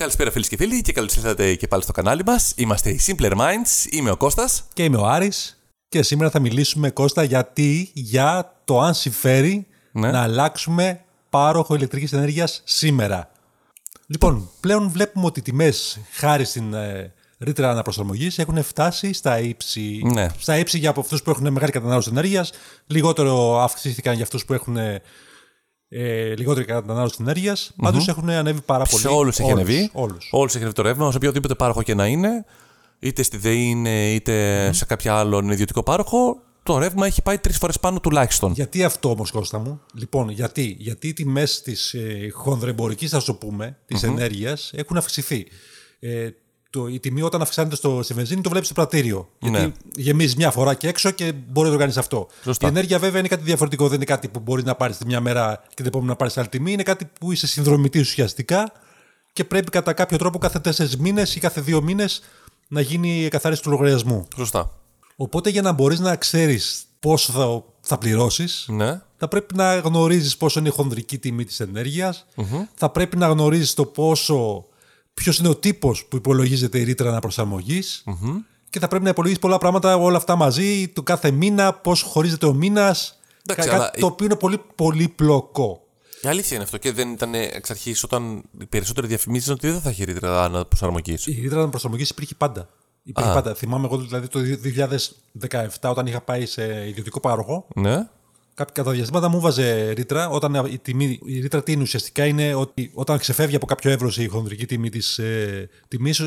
Καλησπέρα φίλες και φίλοι και καλώς ήρθατε και πάλι στο κανάλι μας. Είμαστε οι Simpler Minds, είμαι ο Κώστας. Και είμαι ο Άρης και σήμερα θα μιλήσουμε Κώστα γιατί για το αν συμφέρει Ναι. να αλλάξουμε πάροχο ηλεκτρικής ενέργειας σήμερα. Λοιπόν, πλέον βλέπουμε ότι οι τιμές χάρη στην ε, ρήτρα αναπροσαρμογής έχουν φτάσει στα ύψη. Ναι. Στα ύψη για από αυτούς που έχουν μεγάλη κατανάλωση ενέργειας, λιγότερο αυξήθηκαν για αυτούς που έχουν ε, ε, λιγότερη κατανάλωση ενέργειας. Πάντως έχουν ανέβει πάρα πολύ. Σε όλους έχει ανεβεί. Όλους. Όλους έχει ανεβεί το ρεύμα, σε οποιοδήποτε πάροχο και να είναι. Είτε στη ΔΕΗ είναι, είτε σε κάποιο άλλον ιδιωτικό πάροχο. Το ρεύμα έχει πάει τρεις φορές πάνω τουλάχιστον. Γιατί αυτό όμως, Κώστα μου; Λοιπόν, γιατί, γιατί οι τιμές της ε, χονδρεμπορικής, θα σου πούμε, της ενέργειας έχουν αυξηθεί. Ε, το, η τιμή όταν αυξάνεται στο, στη βενζίνη το βλέπεις στο πρατήριο. Γιατί Ναι. γεμίζεις μια φορά και έξω και μπορεί να το κάνεις αυτό. Σωστά. Η ενέργεια βέβαια είναι κάτι διαφορετικό. Δεν είναι κάτι που μπορεί να πάρεις τη μια μέρα και την επόμενη να πάρεις άλλη τιμή. Είναι κάτι που είσαι συνδρομητής ουσιαστικά και πρέπει κατά κάποιο τρόπο κάθε τέσσερις μήνες ή κάθε δύο μήνες να γίνει η καθάριση του λογαριασμού. Σωστά. Οπότε για να μπορείς να ξέρεις πόσο θα, θα πληρώσεις, Ναι. θα πρέπει να γνωρίζεις πόσο είναι η χονδρική τιμή της ενεργειας Θα πρέπει να γνωρίζεις το πόσο, ποιος είναι ο τύπος που υπολογίζεται η ρήτρα αναπροσαρμογής και θα πρέπει να υπολογίσεις πολλά πράγματα όλα αυτά μαζί, το κάθε μήνα, πώς χωρίζεται ο μήνας, Εντάξει, κα- αλλά κάτι το οποίο είναι πολύ πολύπλοκο. Η αλήθεια είναι αυτό και δεν ήταν εξ αρχής όταν οι περισσότεροι διαφημίζαν ότι δεν θα έχει ρήτρα αναπροσαρμογής. Η ρήτρα αναπροσαρμογής υπήρχε πάντα. Υπήρχε πάντα. Θυμάμαι εγώ δηλαδή το 2017 όταν είχα πάει σε ιδιωτικό πάροχο, Ναι. Κάποια κατά διαστήματα μου βάζε ρήτρα. Όταν η, τιμή, η ρήτρα τι είναι ουσιαστικά είναι ότι όταν ξεφεύγει από κάποιο εύρος η χονδρική τιμή της ε, τιμής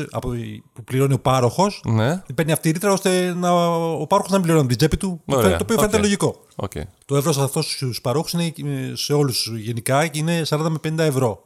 που πληρώνει ο πάροχος, Ναι. παίρνει αυτή η ρήτρα ώστε να, ο πάροχος να μην πληρώνει την τσέπη του. Ωραία. Το οποίο φαίνεται Οκ. λογικό. Οκ. Το εύρος αυτός στους παρόχους είναι ε, σε όλους γενικά και είναι 40 με 50 ευρώ.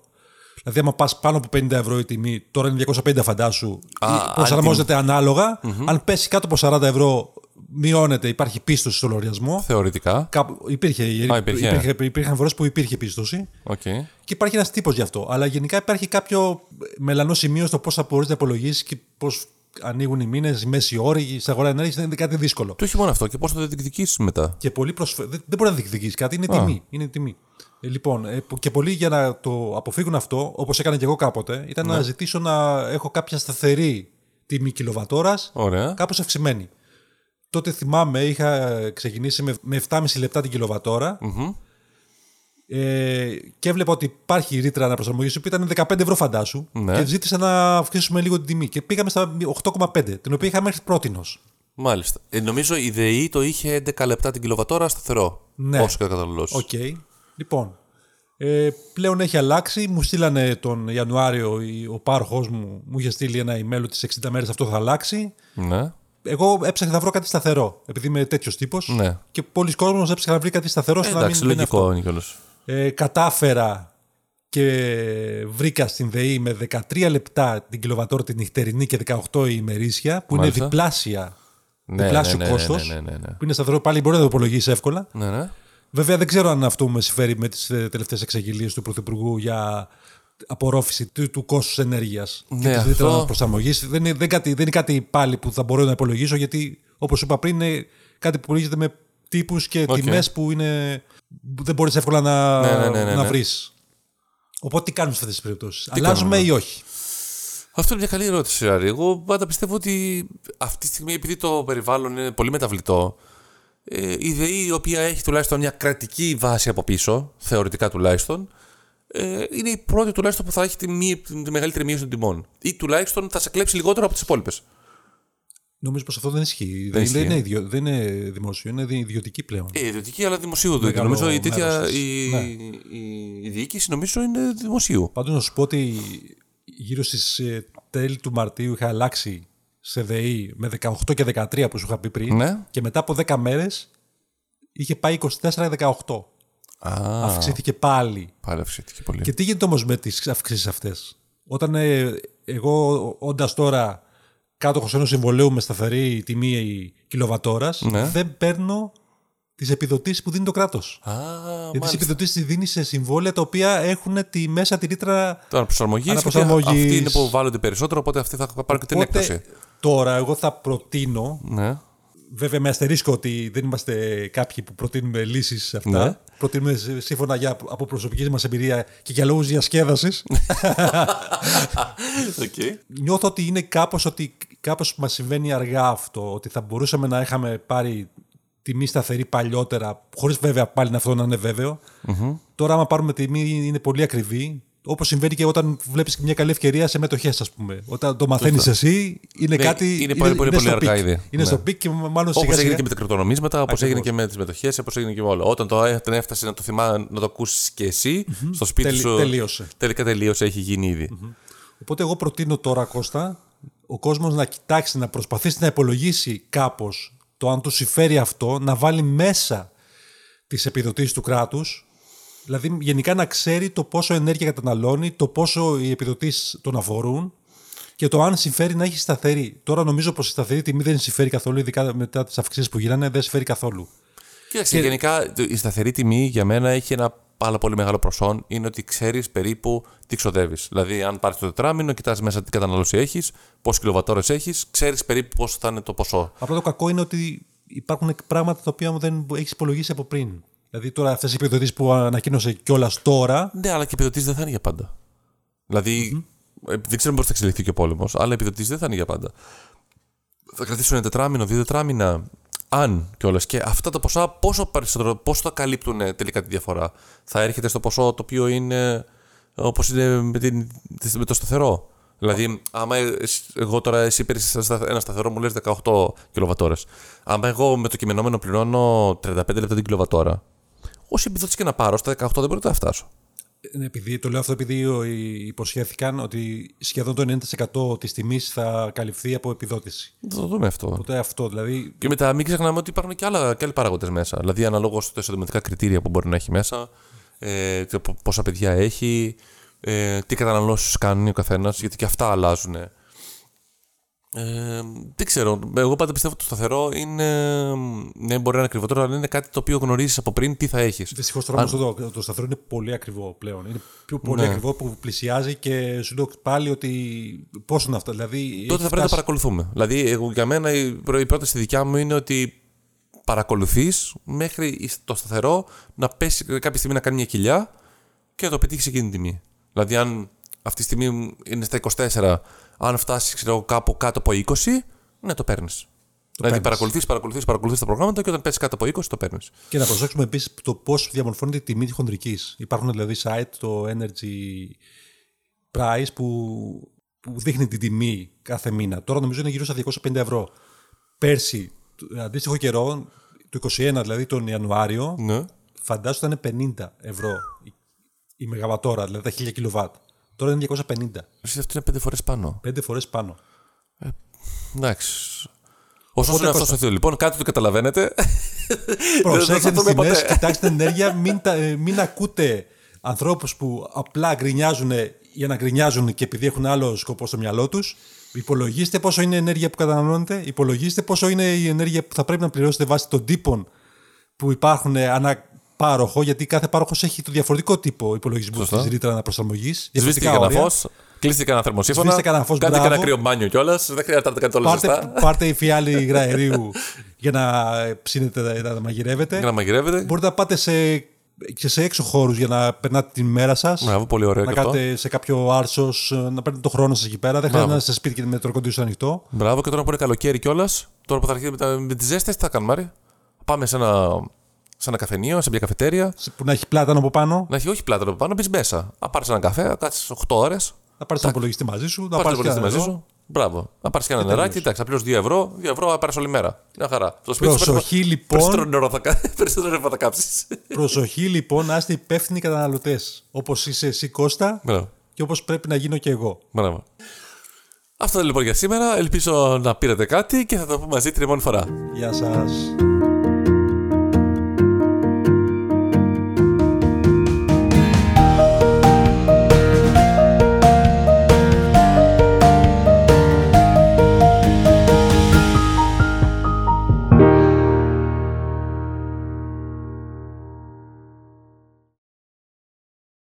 Δηλαδή, άμα πας πάνω από 50 ευρώ η τιμή, τώρα είναι 250 φαντάσου, Α, ή προσαρμόζεται ανάλογα. Mm-hmm. Αν πέσει κάτω από 40 ευρώ, μειώνεται, υπάρχει πίστωση στο λογαριασμό. Θεωρητικά. Κάπου, υπήρχε, Α, υπήρχε. υπήρχε, υπήρχαν φορές που υπήρχε πίστοση Οκ. και υπάρχει ένας τύπος γι' αυτό. Αλλά γενικά υπάρχει κάποιο μελανό σημείο στο πώς θα μπορείς να υπολογίσει και πώς ανοίγουν οι μήνες, οι μέσοι όροι, η αγορά ενέργειας είναι κάτι δύσκολο. Και όχι μόνο αυτό, και πώς θα το διεκδικήσεις μετά. Και πολύ προσφε... δεν, δεν μπορεί να διεκδικήσεις κάτι, είναι τιμή. Είναι τιμή. Ε, λοιπόν, ε, που- και πολλοί για να το αποφύγουν αυτό, όπως έκανα και εγώ κάποτε, ήταν Ναι. να ζητήσω να έχω κάποια σταθερή τιμή κιλοβατώρας, Ωραία. κάπως αυξημένη. Τότε θυμάμαι, είχα ξεκινήσει με, με 7,5 λεπτά την κιλοβατώρα ε, και έβλεπα ότι υπάρχει ρήτρα αναπροσαρμογής που ήταν 15 ευρώ φαντάσου Ναι. και ζήτησα να αυξήσουμε λίγο την τιμή. Και πήγαμε στα 8,5, την οποία είχα μέχρι πρότινος. Μάλιστα. Ε, νομίζω η ΔΕΗ το είχε 11 λεπτά την κιλοβατώρα σταθερό. Ναι. Όσο και ο καταναλωτής. Οκ. Λοιπόν, ε, πλέον έχει αλλάξει. Μου στείλανε τον Ιανουάριο η- ο πάροχός μου, μου είχε στείλει ένα email ότι σε 60 μέρες αυτό θα αλλάξει. Ναι. Εγώ έψαχνα να βρω κάτι σταθερό, επειδή είμαι τέτοιος τύπος. Ναι. Και πολλοί κόσμοι έψαχναν να βρει κάτι σταθερό. ώστε να Εντάξει, μην είναι αυτό. λογικό είναι κιόλας. Ε, κατάφερα και βρήκα στην ΔΕΗ με 13 λεπτά την κιλοβατόρα την νυχτερινή και 18 η ημερήσια, που Μάλιστα. είναι διπλάσια, Ναι, διπλάσιο ναι, ναι, κόστος, ναι, ναι, ναι, ναι. που είναι σταθερό, πάλι μπορεί να το υπολογίσεις εύκολα. Ναι, ναι. Βέβαια δεν ξέρω αν αυτό με συμφέρει με τις ε, τελευταίες εξαγγελίες του Πρωθυπουργού για απορρόφηση του, του κόστους ενέργειας Ναι, και της αυτό- ρήτρας αναπροσαρμογής. Δεν είναι, δεν, κάτι, δεν είναι κάτι πάλι που θα μπορώ να υπολογίσω γιατί όπως είπα πριν είναι κάτι που υπολογίζεται με τύπους και Οκ. τιμές που είναι, που δεν μπορείς εύκολα να, Ναι, ναι, ναι, ναι, να ναι. βρεις. Οπότε τι κάνουμε σε αυτές τις περιπτώσεις; Αλλάζουμε ή όχι; Αυτό είναι μια καλή ερώτηση, Άρη. Εγώ πάντα πιστεύω ότι αυτή τη στιγμή, επειδή το περιβάλλον είναι πολύ μεταβλητό, ε, η ΔΕΗ, η οποία έχει τουλάχιστον μια κρατική βάση από πίσω, θεωρητικά τουλάχιστον, ε, είναι η πρώτη τουλάχιστον που θα έχει τη, μη- τη μεγαλύτερη μείωση των τιμών. Ή τουλάχιστον θα σε κλέψει λιγότερο από τις υπόλοιπες. Νομίζω πως αυτό δεν ισχύει. Δεν Δεν, ισχύει. είναι, ιδιο, δεν είναι δημόσιο, είναι ιδιωτική πλέον. Ε, ιδιωτική, αλλά δημοσίου. δεν. Μεγάλο Νομίζω η, τέτοια, μέρος της. η, Ναι. η, η διοίκηση νομίζω είναι δημοσίου. Πάντως να σου πω ότι γύρω στις ε, τέλη του Μαρτίου είχα αλλάξει σε ΔΕΗ με 18 και 13 που σου είχα πει πριν Ναι. και μετά από 10 μέρες είχε πάει 24-18. Α, Αυξήθηκε πάλι. πάλι αυξήθηκε πολύ. Και τι γίνεται όμως με τις αυξήσεις αυτές; Όταν ε, εγώ όντας τώρα κάτοχος ενός συμβολέου με σταθερή τιμή κιλοβατόρας Ναι. δεν παίρνω τις επιδοτήσεις που δίνει το κράτος. Α, Γιατί τις μάλιστα. επιδοτήσεις τη δίνει σε συμβόλαια τα οποία έχουν τη μέσα τη ρήτρα Τώρα προσαρμογή. Αναπροσαρμογής. Αυτοί είναι που βάλλονται περισσότερο, οπότε αυτοί θα πάρουν και την Οπότε, έκπτωση. Τώρα, εγώ θα προτείνω, Ναι. βέβαια με αστερίσκο ότι δεν είμαστε κάποιοι που προτείνουμε λύσεις σε αυτά, Ναι. Προτείνουμε σύμφωνα για, από προσωπική μας εμπειρία και για λόγους διασκέδασης. okay. Νιώθω ότι είναι κάπως ότι κάπως μας συμβαίνει αργά αυτό, ότι θα μπορούσαμε να είχαμε πάρει τιμή σταθερή παλιότερα, χωρίς βέβαια πάλι αυτό να είναι βέβαιο. Τώρα άμα πάρουμε τιμή είναι πολύ ακριβή, Όπως συμβαίνει και όταν βλέπεις μια καλή ευκαιρία σε μετοχές, ας πούμε. Όταν το μαθαίνεις εσύ, είναι Ναι, κάτι. είναι πολύ, πολύ, πολύ αργά ήδη. Είναι Ναι. στο peak και μάλλον Όπως σιγά έγινε σιγά. και με τα κρυπτονομίσματα, όπως Ακριβώς. έγινε και με τις μετοχές, όπως έγινε και με όλα. Όταν το, όταν έφτασε να το θυμά, να το ακούσεις και εσύ, στο σπίτι Τελει- σου. τελείωσε. Τελικά τελείωσε, έχει γίνει ήδη. Οπότε εγώ προτείνω τώρα, Κώστα, ο κόσμος να κοιτάξει, να προσπαθήσει να υπολογίσει κάπως το αν του συμφέρει αυτό, να βάλει μέσα τις επιδοτήσεις του κράτους, δηλαδή γενικά να ξέρει το πόσο ενέργεια καταναλώνει, το πόσο οι επιδοτήσεις τον αφορούν και το αν συμφέρει να έχει σταθερή. Τώρα νομίζω πως η σταθερή τιμή δεν συμφέρει καθόλου, ειδικά μετά τις αυξήσεις που γίνανε, δεν συμφέρει καθόλου. Κοίταξε, γενικά η σταθερή τιμή για μένα έχει ένα πάρα πολύ μεγάλο προσόν. Είναι ότι ξέρεις περίπου τι ξοδεύεις. Δηλαδή, αν πάρεις το τετράμινο, κοιτάς μέσα τι κατανάλωση έχεις, πόσες κιλοβατόρες έχεις, ξέρεις περίπου πόσο θα είναι το ποσό. Απλά το κακό είναι ότι υπάρχουν πράγματα τα οποία δεν έχεις υπολογίσει από πριν. Δηλαδή τώρα αυτές οι επιδοτήσεις που ανακοίνωσε κιόλας τώρα. Ναι, αλλά και επιδοτήσεις δεν θα είναι για πάντα. Δηλαδή, ε, δεν ξέρουμε πώ θα εξελιχθεί και ο πόλεμος, αλλά επιδοτήσεις δεν θα είναι για πάντα. Θα κρατήσουν ένα τετράμινο, δύο τετράμινα, αν κιόλας. Και αυτά τα ποσά πόσο περισσότερο, πόσο θα καλύπτουν ε, τελικά τη διαφορά; Θα έρχεται στο ποσό το οποίο είναι όπως είναι με, την, με το σταθερό; Δηλαδή, άμα ε, εσύ- εγώ τώρα εσύ παίρνει ένα σταθερό μου λες 18 κιλοβατόρες. Άμα εγώ με το κειμενόμενο πληρώνω 35 λεπτά την κιλοβατόρα, όση επιδότηση και να πάρω στα 18 δεν μπορεί να φτάσω. Ε, Επειδή, το λέω αυτό επειδή ο- οι- υποσχέθηκαν ότι σχεδόν το 90% της τιμής θα καλυφθεί από επιδότηση. Θα το δούμε αυτό. Οπότε αυτό δηλαδή. Και μετά μην ξεχνάμε ότι υπάρχουν και, άλλα, και άλλοι παράγοντες μέσα. Δηλαδή, αναλόγως στα εισοδηματικά κριτήρια που μπορεί να έχει μέσα, ε, το πο- πόσα παιδιά έχει, ε, τι καταναλώσεις κάνει ο καθένας, γιατί και αυτά αλλάζουν. Ε, δεν ξέρω. Εγώ πάντα πιστεύω ότι το σταθερό είναι. Ναι, μπορεί να είναι ακριβότερο, αλλά είναι κάτι το οποίο γνωρίζεις από πριν τι θα έχεις. Δυστυχώς τώρα όμως το, το σταθερό είναι πολύ ακριβό πλέον. Είναι πιο πολύ Ναι. ακριβό που πλησιάζει και σου λέω πάλι ότι. Πόσο είναι αυτό. Δηλαδή, Τότε έχει θα πρέπει να φτάσει- παρακολουθούμε. Δηλαδή, εγώ, για μένα η, προ- η πρόταση δικιά μου είναι ότι παρακολουθείς μέχρι το σταθερό να πέσει κάποια στιγμή να κάνει μια κοιλιά και να το πετύχεις εκείνη την τιμή. Δηλαδή, αν αυτή τη στιγμή είναι στα 24, αν φτάσεις ξέρω, εγώ, κάπου κάτω από 20, ναι, το παίρνεις. Δηλαδή, παρακολουθείς, παρακολουθείς, παρακολουθείς τα προγράμματα και όταν πέσεις κάτω από 20, το παίρνεις. Και να προσέξουμε επίσης το πώς διαμορφώνεται η τιμή της χονδρικής. Υπάρχουν δηλαδή site, το Energy Price, που, που δείχνει την τιμή κάθε μήνα. Τώρα νομίζω είναι γύρω στα 250 ευρώ. Πέρσι, το αντίστοιχο καιρό, το 21 δηλαδή τον Ιανουάριο, Ναι. φαντάσου ήταν 50 ευρώ η, η μεγαβατόρα, δηλαδή τα 1000 κιλοβάτ. Τώρα είναι 250. Εσύ αυτό είναι πέντε φορές πάνω. Πέντε φορές πάνω. Εντάξει. Όσο Οπότε, είναι αυτός Κώστα. ο Θεός, λοιπόν, κάτι το καταλαβαίνετε. Προσέξτε θα τις δούμε τιμές, ποτέ. κοιτάξτε την ενέργεια, μην, τα- ε, μην ακούτε ανθρώπους που απλά γκρινιάζουν για να γκρινιάζουν και επειδή έχουν άλλο σκοπό στο μυαλό τους. Υπολογίστε πόσο είναι η ενέργεια που καταναλώνετε, υπολογίστε πόσο είναι η ενέργεια που θα πρέπει να πληρώσετε βάσει των τύπων που υπάρχουν ανά πάροχο, γιατί κάθε πάροχος έχει το διαφορετικό τύπο υπολογισμού Σωστά. της ρήτρα αναπροσαρμογής. Σβήστηκε κανένα φως, κλείστηκε κανένα θερμοσύφωνα. Σβήστε κανένα φως, Κάντε και μπράβο. ένα κρύο μπάνιο κιόλας. Δεν χρειάζεται να τα κάνετε όλα Πάρτε, σωστά. πάρτε η φιάλη υγραερίου για να ψήνετε, να τα μαγειρεύετε. Για να μαγειρεύετε. Μπορείτε να πάτε σε, και σε έξω χώρους για να περνάτε την ημέρα σας. Μπράβο, πολύ ωραίο Να και αυτό. κάτε σε κάποιο άρσος, να παίρνετε το χρόνο σας εκεί πέρα. Δεν χρειάζεται να είστε σε σπίτι και με το κοντήσιο ανοιχτό. Μπράβο, και τώρα που είναι καλοκαίρι κιόλας, τώρα που θα αρχίσει με, τα- με τις ζέστες, τι θα κάνουμε, Μάρι. Πάμε σε ένα, σε ένα καφενείο, σε μια καφετέρια. σε- Που να έχει πλάτανο από πάνω. Να έχει όχι πλάτα από πάνω, να μπεις μέσα. Να πάρεις έναν καφέ, να κάτσεις 8 ώρες. Να πάρεις τον υπολογιστή μαζί σου. Να Να πάρεις πάρει το μαζί σου. Μπράβο. Να πάρεις και ένα νεράκι, εντάξει, απλώ 2 ευρώ. 2 ευρώ θα πάρεις όλη μέρα. Μια χαρά. Στο σπίτι σου Προσοχή, περισσότερο- λοιπόν. Περισσότερο νερό θα, κα- περισσότερο νερό θα κάψεις. Προσοχή λοιπόν να είστε υπεύθυνοι καταναλωτές. Όπως είσαι εσύ Κώστα Μπράβο. και όπως πρέπει να γίνω και εγώ. Μπράβο. Αυτό λοιπόν για σήμερα. Ελπίζω να πήρατε κάτι και θα το πούμε μαζί την επόμενη φορά. Γεια σας.